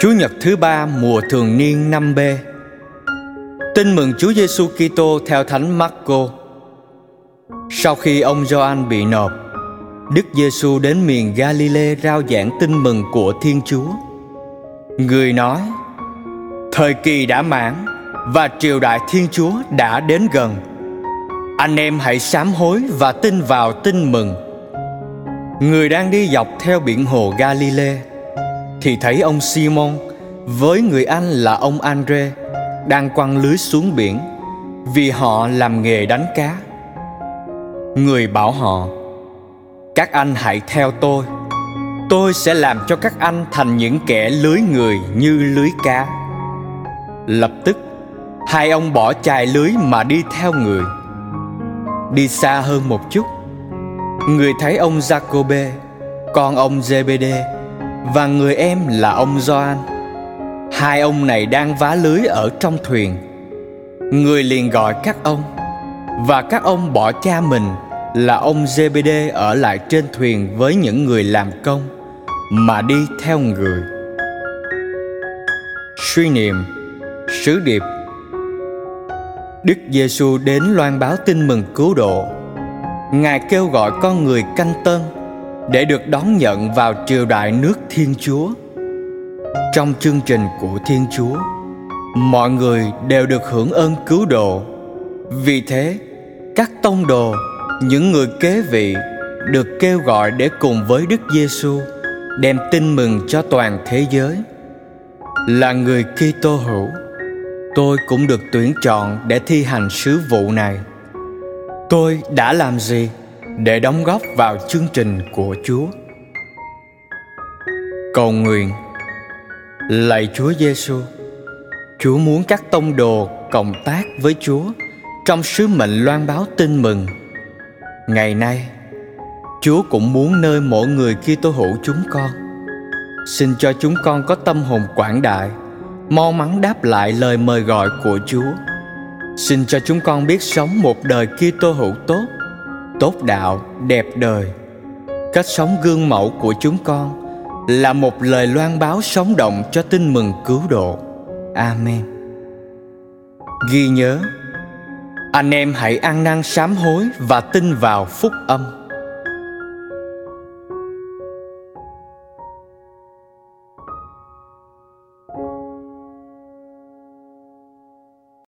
Chủ nhật thứ ba mùa thường niên năm b Tin mừng Chúa Giêsu Kitô theo Thánh Marco. Sau khi ông Gioan bị nộp, Đức Giêsu đến miền Galilee rao giảng tin mừng của Thiên Chúa. Người nói: Thời kỳ đã mãn và triều đại Thiên Chúa đã đến gần. Anh em hãy sám hối và tin vào tin mừng. Người đang đi dọc theo biển hồ Galilee thì thấy ông Simon với người anh là ông Andre đang quăng lưới xuống biển vì họ làm nghề đánh cá. Người bảo họ: "Các anh hãy theo tôi. Tôi sẽ làm cho các anh thành những kẻ lưới người như lưới cá." Lập tức, hai ông bỏ chài lưới mà đi theo người. Đi xa hơn một chút, người thấy ông Jacobe, con ông Zebede và người em là ông Gioan. Hai ông này đang vá lưới ở trong thuyền. Người liền gọi các ông, và các ông bỏ cha mình là ông Zebede ở lại trên thuyền với những người làm công, mà đi theo người. Suy niệm, Sứ điệp Đức Giêsu đến loan báo tin mừng cứu độ. Ngài kêu gọi con người canh tân để được đón nhận vào triều đại nước Thiên Chúa. Trong chương trình của Thiên Chúa, mọi người đều được hưởng ơn cứu độ. Vì thế, các tông đồ, những người kế vị được kêu gọi để cùng với Đức Giêsu đem tin mừng cho toàn thế giới. Là người Kitô hữu, tôi cũng được tuyển chọn để thi hành sứ vụ này. Tôi đã làm gì? Để đóng góp vào chương trình của Chúa. Cầu nguyện Lạy Chúa Giêsu, Chúa muốn các tông đồ cộng tác với Chúa trong sứ mệnh loan báo tin mừng. Ngày nay, Chúa cũng muốn nơi mỗi người Kitô hữu chúng con. Xin cho chúng con có tâm hồn quảng đại, mau mắn đáp lại lời mời gọi của Chúa. Xin cho chúng con biết sống một đời Kitô hữu tốt tốt đạo, đẹp đời. Cách sống gương mẫu của chúng con là một lời loan báo sống động cho tin mừng cứu độ. Amen. Ghi nhớ, anh em hãy ăn năn sám hối và tin vào phúc âm.